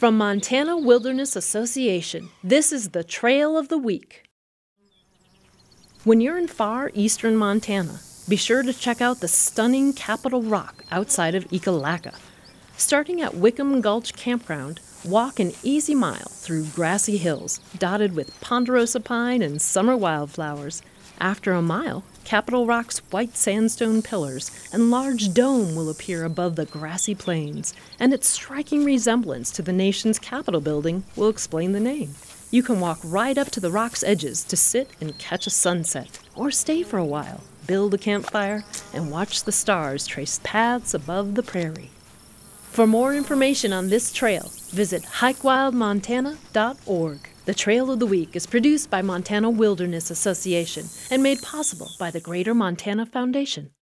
From Montana Wilderness Association, this is the Trail of the Week. When you're in far eastern Montana, be sure to check out the stunning Capitol Rock outside of Ekalaka. Starting at Wickham Gulch Campground, walk an easy mile through grassy hills dotted with ponderosa pine and summer wildflowers. After a mile, Capitol Rock's white sandstone pillars and large dome will appear above the grassy plains, and its striking resemblance to the nation's Capitol building will explain the name. You can walk right up to the rock's edges to sit and catch a sunset, or stay for a while, build a campfire, and watch the stars trace paths above the prairie. For more information on this trail, visit hikewildmontana.org. The Trail of the Week is produced by Montana Wilderness Association and made possible by the Greater Montana Foundation.